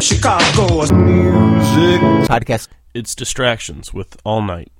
Chicago music podcast. It's Distractions with All Night.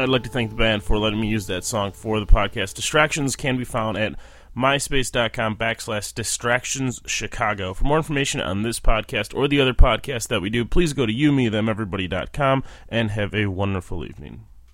I'd like to thank the band for letting me use that song for the podcast. Distractions can be found at myspace.com backslash distractions Chicago. For more information on this podcast or the other podcasts that we do, please go to you, me, them, everybody.com and have a wonderful evening.